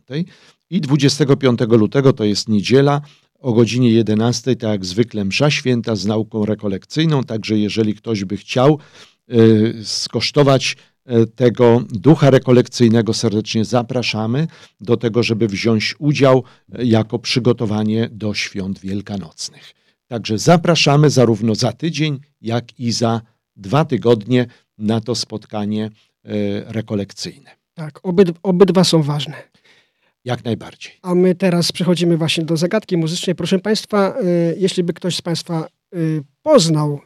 I 25 lutego to jest niedziela o godzinie 11, tak jak zwykle msza święta z nauką rekolekcyjną, także jeżeli ktoś by chciał y, skosztować E, tego ducha rekolekcyjnego serdecznie zapraszamy do tego, żeby wziąć udział e, jako przygotowanie do świąt wielkanocnych. Także zapraszamy zarówno za tydzień, jak i za dwa tygodnie na to spotkanie e, rekolekcyjne. Tak, obyd, obydwa są ważne. Jak najbardziej. A my teraz przechodzimy właśnie do zagadki muzycznej. Proszę Państwa, jeśli by ktoś z Państwa poznał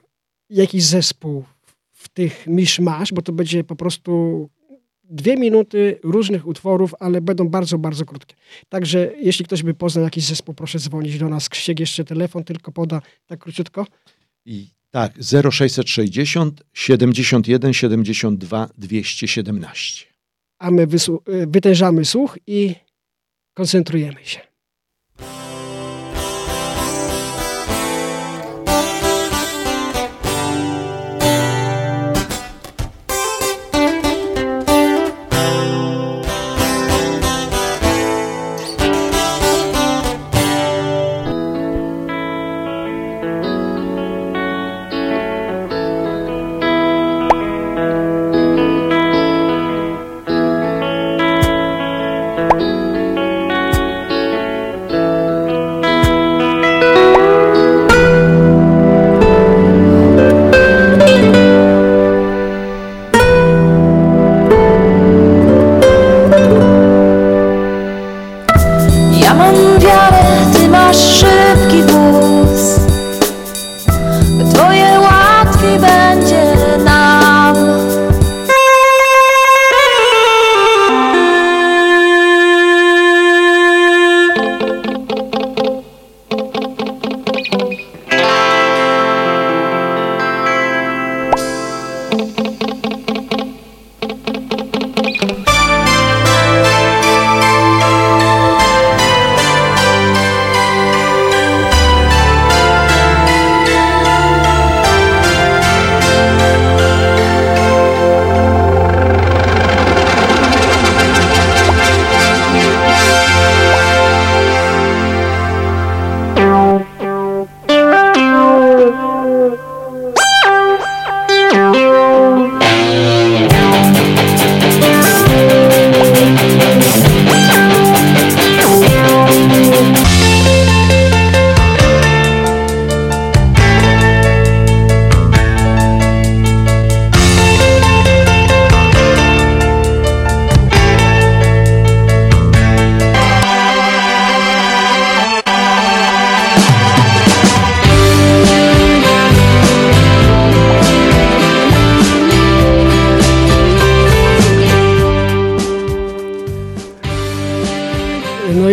jakiś zespół w tych miszmasz, bo to będzie po prostu dwie minuty różnych utworów, ale będą bardzo, bardzo krótkie. Także jeśli ktoś by poznał jakiś zespół, proszę dzwonić do nas. Krzysiek jeszcze telefon tylko poda tak króciutko. I tak, 0660 71 72 217. A my wytężamy słuch i koncentrujemy się.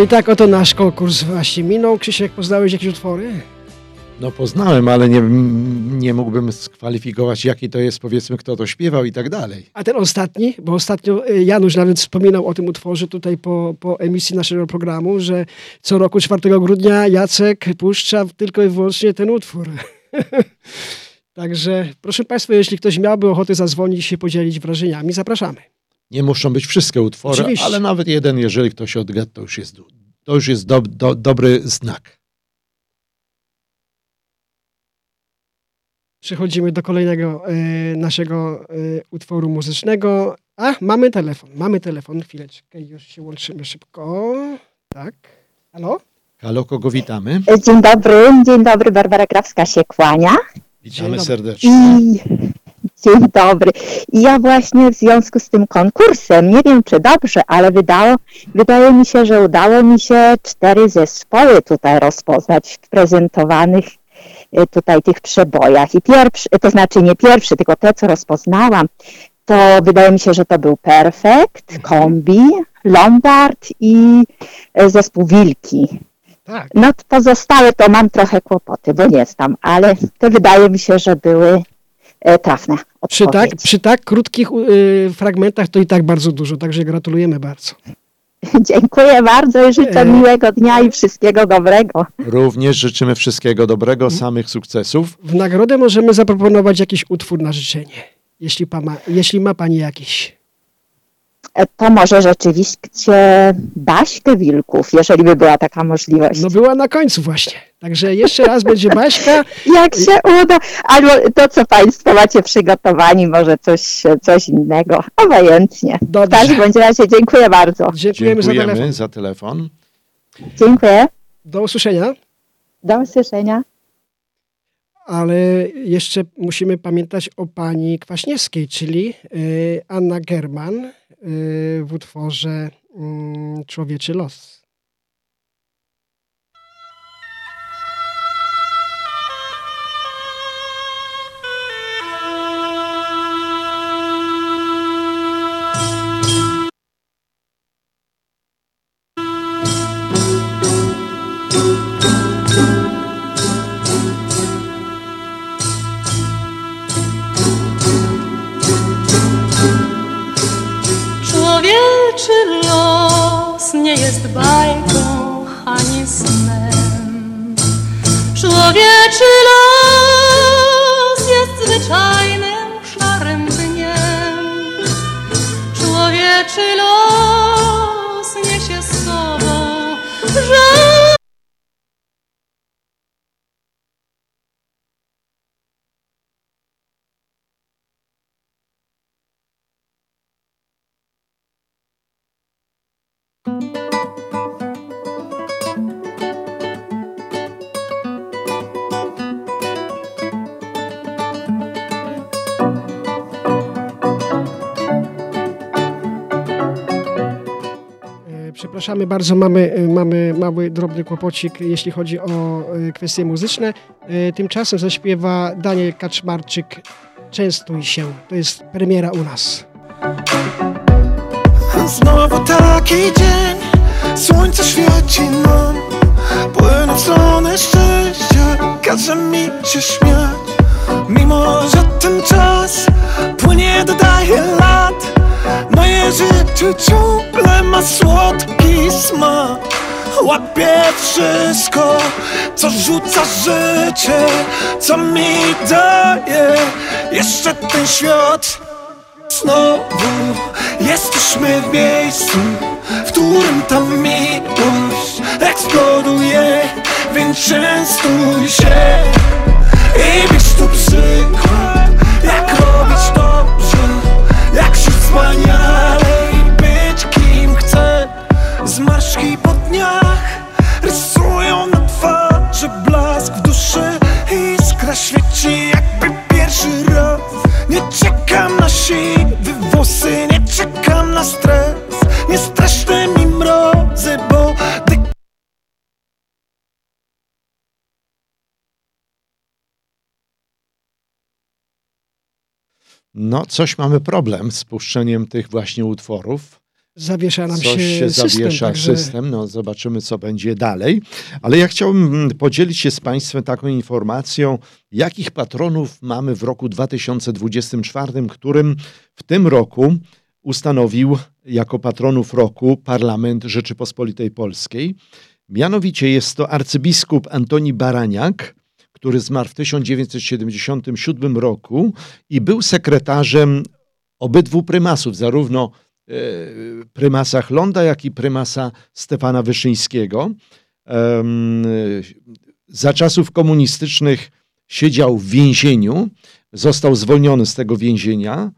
I tak oto nasz konkurs właśnie minął. Krzysiek, poznałeś jakieś utwory? No poznałem, ale nie, nie mógłbym skwalifikować, jaki to jest, powiedzmy, kto to śpiewał i tak dalej. A ten ostatni, bo ostatnio y, Janusz nawet wspominał o tym utworze tutaj po, po emisji naszego programu, że co roku 4 grudnia Jacek puszcza tylko i wyłącznie ten utwór. Także proszę Państwa, jeśli ktoś miałby ochotę zadzwonić i się podzielić wrażeniami, zapraszamy. Nie muszą być wszystkie utwory, Oczywiście. ale nawet jeden, jeżeli ktoś odgadł, to już jest, to już jest do, do, dobry znak. Przechodzimy do kolejnego e, naszego e, utworu muzycznego. A, mamy telefon, mamy telefon. Chwileczkę, już się łączymy szybko. Tak. Halo? Halo, kogo witamy? Dzień dobry, dzień dobry, Barbara Krawska się kłania. Witamy dobry. serdecznie. I dzień dobry. I ja właśnie w związku z tym konkursem, nie wiem czy dobrze, ale wydało, wydaje mi się, że udało mi się cztery zespoły tutaj rozpoznać w prezentowanych e, tutaj tych przebojach. I pierwszy, to znaczy nie pierwszy, tylko te, co rozpoznałam, to wydaje mi się, że to był Perfect, Kombi, Lombard i e, zespół Wilki. Tak. No pozostałe to mam trochę kłopoty, bo nie znam, ale to wydaje mi się, że były e, trafne Przy tak, przy tak krótkich y, fragmentach to i tak bardzo dużo, także gratulujemy bardzo. Dziękuję bardzo i życzę E. miłego dnia i wszystkiego dobrego. Również życzymy wszystkiego dobrego, samych sukcesów. W nagrodę możemy zaproponować jakiś utwór na życzenie, jeśli, pa ma, jeśli ma Pani jakiś. E, To może rzeczywiście Baśkę Wilków, jeżeli by była taka możliwość. No była na końcu właśnie. Także jeszcze raz będzie Baśka. Jak się uda, albo to, co Państwo macie przygotowani, może coś, coś innego, obojętnie. W Dobrze. każdym bądź razie dziękuję bardzo. Dziękujemy, za telefon. Dziękujemy za telefon. Dziękuję, Do usłyszenia. do usłyszenia. Ale jeszcze musimy pamiętać o pani Kwaśniewskiej, czyli y, Anna German y, w utworze y, Człowieczy los. Człowieczy los jest zwyczajnym szarym dniem. Człowieczy los Przepraszamy bardzo, mamy, e, mamy mały drobny kłopocik, jeśli chodzi o e, kwestie muzyczne. E, Tymczasem zaśpiewa Daniel Kaczmarczyk Częstuj się. To jest premiera u nas. Znowu taki dzień, słońce świeci nam Płynę w stronę szczęścia, każe mi się śmiać Mimo, że ten czas płynie, dodaje lat Moje życie ciągle ma słodki smak. Łapię wszystko, co rzuca życie Co mi daje jeszcze ten świat. Znowu jesteśmy w miejscu, w którym ta miłość eksploduje, więc częstuj się i bierz tu przykład, jak robić dobrze, jak się wspaniale i być kim chcę. Zmarszki po dniach rysują na twarzy blask w duszy, iskra świeci jakby pierwszy raz. Nie czekam na siwy włosy, nie czekam na stres Nie straszne mi mrozy, bo ty No, coś mamy problem z puszczeniem tych właśnie utworów. zawiesza nam coś się, się system. zawiesza także- system, no zobaczymy co będzie dalej. Ale ja chciałbym mm, podzielić się z Państwem taką informacją, jakich patronów mamy w roku 2024, którym w tym roku ustanowił jako patronów roku Parlament Rzeczypospolitej Polskiej. Mianowicie jest to arcybiskup Antoni Baraniak, który zmarł w 1977 roku i był sekretarzem obydwu prymasów, zarówno e, prymasa Chlonda, jak i prymasa Stefana Wyszyńskiego. Za czasów komunistycznych siedział w więzieniu, został zwolniony z tego więzienia,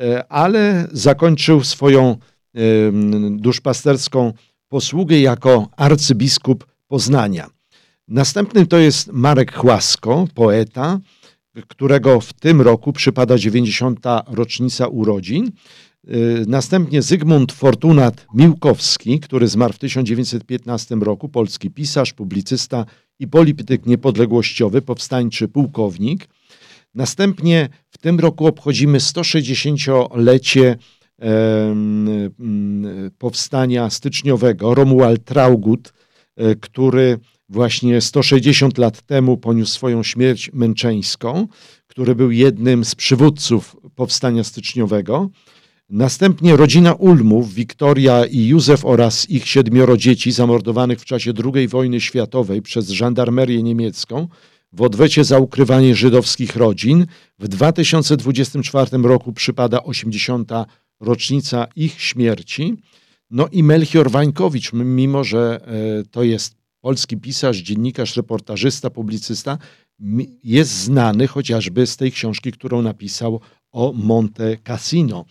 e, ale zakończył swoją duszpasterską posługę jako arcybiskup Poznania. Następnym to jest Marek Chłasko, poeta, którego w tym roku przypada 90. rocznica urodzin. Y, Następnie Zygmunt Fortunat Miłkowski, który zmarł w 1915 roku, polski pisarz, publicysta i polityk niepodległościowy, powstańczy pułkownik. Następnie w tym roku obchodzimy 160-lecie em, mm, powstania styczniowego. Romuald Traugut, e, który właśnie 160 lat temu poniósł swoją śmierć męczeńską, który był jednym z przywódców powstania styczniowego. Następnie rodzina Ulmów, Wiktoria i Józef oraz ich siedmioro dzieci zamordowanych w czasie II wojny światowej przez żandarmerię niemiecką w odwecie za ukrywanie żydowskich rodzin. W 2024 roku przypada 80. rocznica ich śmierci. No i Melchior Wańkowicz, mimo że e, to jest polski pisarz, dziennikarz, reportażysta, publicysta, jest znany chociażby z tej książki, którą napisał o Monte Cassino.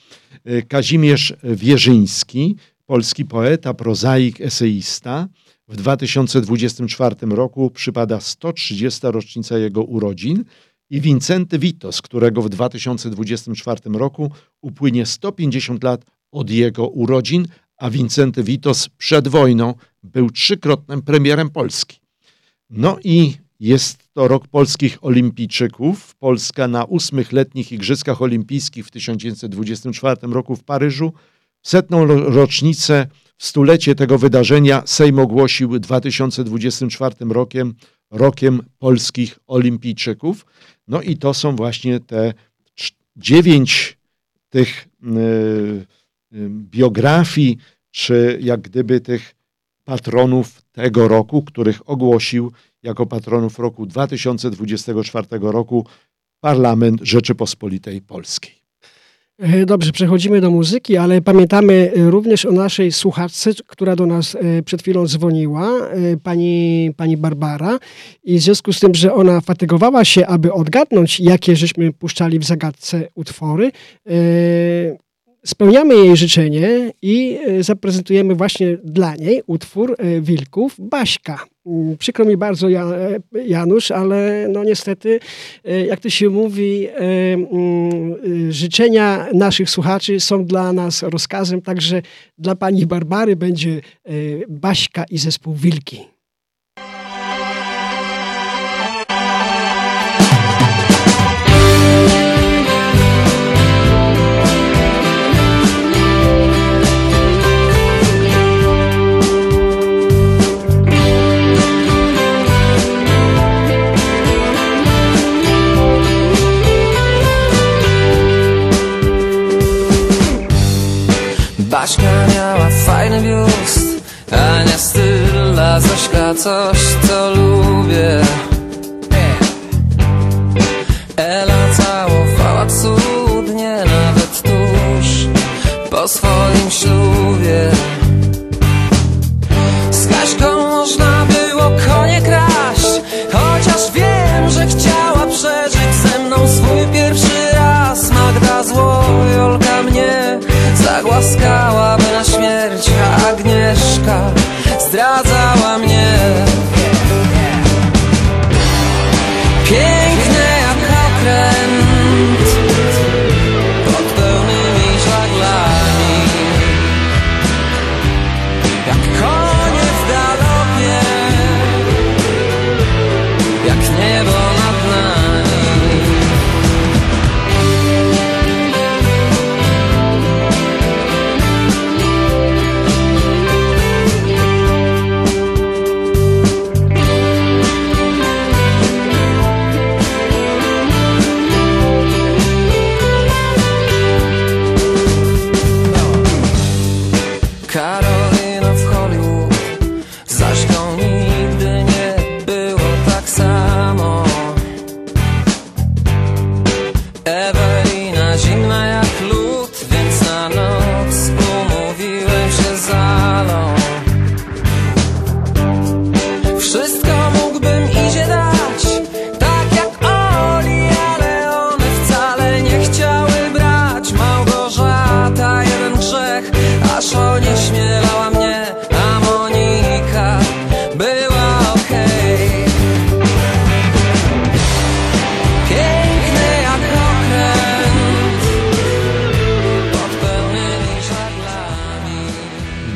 E, Kazimierz Wierzyński, polski poeta, prozaik, eseista. W 2024 roku przypada 130. rocznica jego urodzin i Wincenty Witos, którego w 2024 roku upłynie 150 lat od jego urodzin, a Wincenty Witos przed wojną był trzykrotnym premierem Polski. No i jest to rok polskich olimpijczyków. Polska na ósmych letnich Igrzyskach Olimpijskich w 1924 roku w Paryżu. W setną ro- rocznicę, w stulecie tego wydarzenia Sejm ogłosił 2024 rokiem rokiem polskich olimpijczyków. No i to są właśnie te dziewięć tych y, y, biografii, czy jak gdyby tych patronów tego roku, których ogłosił jako patronów roku 2024 roku Parlament Rzeczypospolitej Polskiej. E, Dobrze, przechodzimy do muzyki, ale pamiętamy e, również o naszej słuchaczce, która do nas e, przed chwilą dzwoniła, pani, pani Barbara. I w związku z tym, że ona fatygowała się, aby odgadnąć, jakie żeśmy puszczali w zagadce utwory, spełniamy jej życzenie i e, zaprezentujemy właśnie dla niej utwór e, Wilków Baśka. Mm, Przykro mi bardzo, e, Janusz, ale no niestety, jak to się mówi, mm, życzenia naszych słuchaczy są dla nas rozkazem, także dla pani Barbary będzie Baśka i zespół Wilki.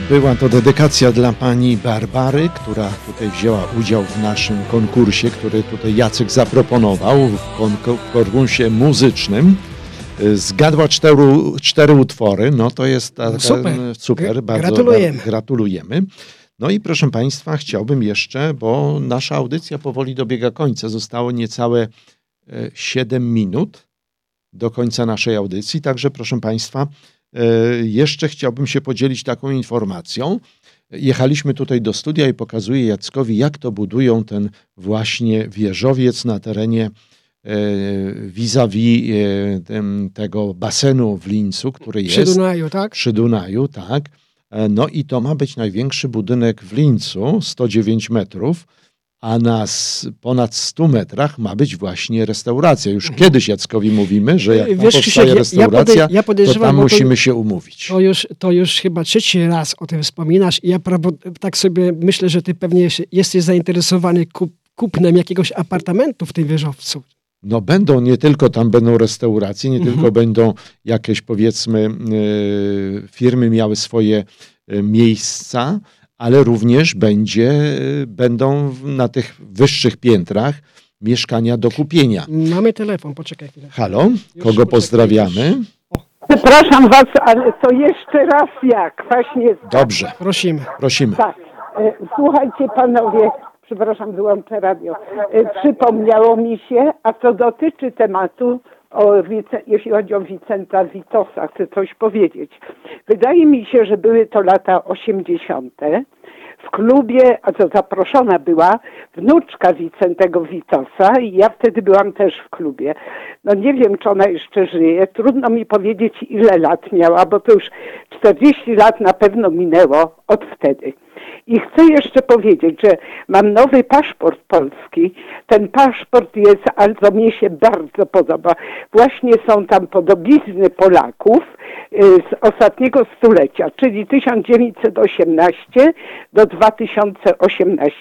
Była to dedykacja dla pani Barbary, która tutaj wzięła udział w naszym konkursie, który tutaj Jacek zaproponował w, konku- w konkursie muzycznym. Y, Zgadła cztery, cztery utwory, no to jest ta, Super. super bardzo gratulujemy. Gratulujemy. No i proszę Państwa, chciałbym jeszcze, bo nasza audycja powoli dobiega końca, zostało niecałe e, 7 minut do końca naszej audycji, także proszę Państwa, e, jeszcze chciałbym się podzielić taką informacją. Jechaliśmy tutaj do studia i pokazuję Jackowi, jak to budują ten właśnie wieżowiec na terenie e, vis-a-vis e, tego basenu w Lincu, który Przy jest Dunaju, tak? przy Dunaju, tak. E, No i to ma być największy budynek w Lincu, 109 metrów, a na ponad 100 metrach ma być właśnie restauracja. Już kiedyś Jackowi mówimy, że jak Wiesz, powstaje Krzysiek, ja- ja restauracja, podej- ja to tam to- musimy się umówić. To już, to już chyba trzeci raz o tym wspominasz i ja prawo, tak sobie myślę, że ty pewnie jesteś zainteresowany kup, kupnem jakiegoś apartamentu w tym wieżowcu. No będą, nie tylko tam będą restauracje, nie Mhm. tylko będą jakieś powiedzmy e, firmy miały swoje e, miejsca, ale również będzie, będą na tych wyższych piętrach mieszkania do kupienia. Mamy telefon, poczekaj chwilę. Halo, Już kogo pozdrawiamy? Przepraszam was, ale to jeszcze raz jak? Właśnie Dobrze, Prosimy. prosimy. tak. E, Słuchajcie panowie, przepraszam, wyłączę radio. E, Przypomniało mi się, a to dotyczy tematu, o, jeśli chodzi o Wicenta Witosa, chcę coś powiedzieć. Wydaje mi się, że były to lata 80. W klubie, a to zaproszona była wnuczka Wicentego Witosa i ja wtedy byłam też w klubie. No nie wiem, czy ona jeszcze żyje. Trudno mi powiedzieć, ile lat miała, bo to już 40 lat na pewno minęło od wtedy. I chcę jeszcze powiedzieć, że mam nowy paszport polski. Ten paszport jest, ale co mnie się bardzo podoba. Właśnie są tam podobizny Polaków y, z ostatniego stulecia, czyli 1918 do 2018.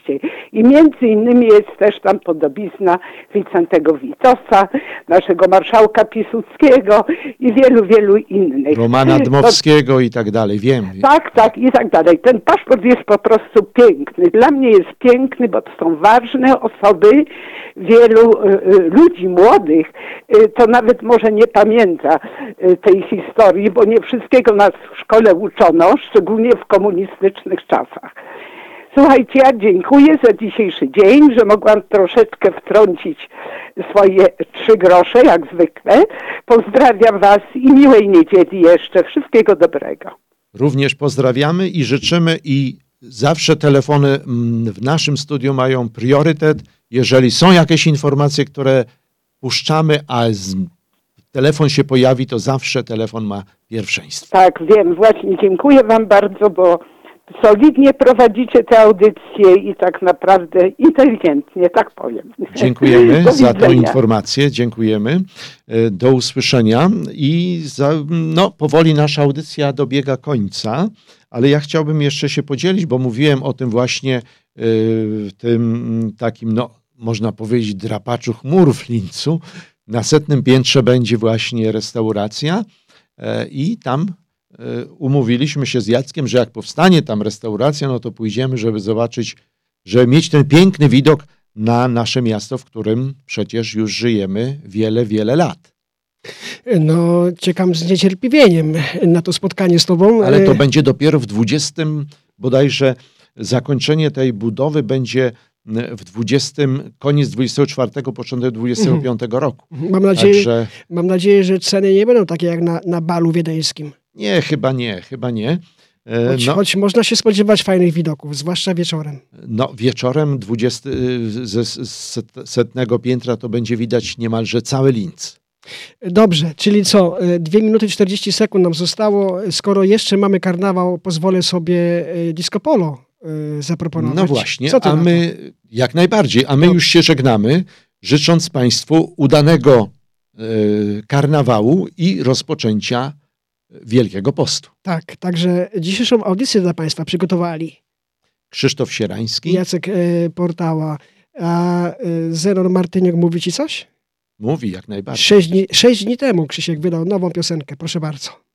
I między innymi jest też tam podobizna Wicentego Witosa, naszego marszałka Piłsudskiego i wielu, wielu innych. Romana Dmowskiego i tak dalej, wiem. tak, tak i tak dalej. Ten paszport jest po prostu piękny. Dla mnie jest piękny, bo to są ważne osoby. Wielu y, y, ludzi młodych y, to nawet może nie pamięta tej historii, bo nie wszystkiego nas w szkole uczono, szczególnie w komunistycznych czasach. Słuchajcie, ja dziękuję za dzisiejszy dzień, że mogłam troszeczkę wtrącić swoje trzy grosze, jak zwykle. Pozdrawiam Was i miłej niedzieli jeszcze. Wszystkiego dobrego. Również pozdrawiamy i życzymy i zawsze telefony mm, w naszym studiu mają priorytet. Jeżeli są jakieś informacje, które puszczamy, a telefon się pojawi, to zawsze telefon ma pierwszeństwo. Tak, wiem, właśnie dziękuję Wam bardzo, bo solidnie prowadzicie tę audycję i tak naprawdę inteligentnie, tak powiem. Dziękujemy za widzenia. informację, dziękujemy. E, Do usłyszenia i za, no, powoli nasza audycja dobiega końca, ale ja chciałbym jeszcze się podzielić, bo mówiłem o tym właśnie e, w tym takim, no, można powiedzieć, drapaczu chmur w Lincu. Na setnym piętrze będzie właśnie restauracja e, i tam umówiliśmy się z Jackiem, że jak powstanie tam restauracja, no to pójdziemy, żeby zobaczyć, żeby mieć ten piękny widok na nasze miasto, w którym przecież już żyjemy wiele, wiele lat. No, czekam z niecierpliwieniem na to spotkanie z tobą. Ale to E, będzie dopiero w 20, bodajże zakończenie tej budowy będzie w 20, koniec 24, początek 25 roku. Mam nadzieję, Także mam nadzieję, że ceny nie będą takie jak na, na balu wiedeńskim. Nie, chyba nie, chyba nie. E, Choć, No, choć można się spodziewać fajnych widoków, zwłaszcza wieczorem. no wieczorem 20, y, ze setnego piętra to będzie widać niemalże cały Linz. Dobrze, czyli co, e, 2 minuty 40 sekund nam zostało. Skoro jeszcze mamy karnawał, pozwolę sobie e, disco polo zaproponować. No właśnie, a na to? my jak najbardziej, a my No. już się żegnamy, życząc Państwu udanego karnawału i rozpoczęcia Wielkiego Postu. Tak, także dzisiejszą audycję dla Państwa przygotowali Krzysztof Sierański Jacek e, Portała, a e, Zenon Martyniuk mówi Ci coś? mówi jak najbardziej. Sześć dni, sześć dni temu Krzysiek wydał nową piosenkę, proszę bardzo.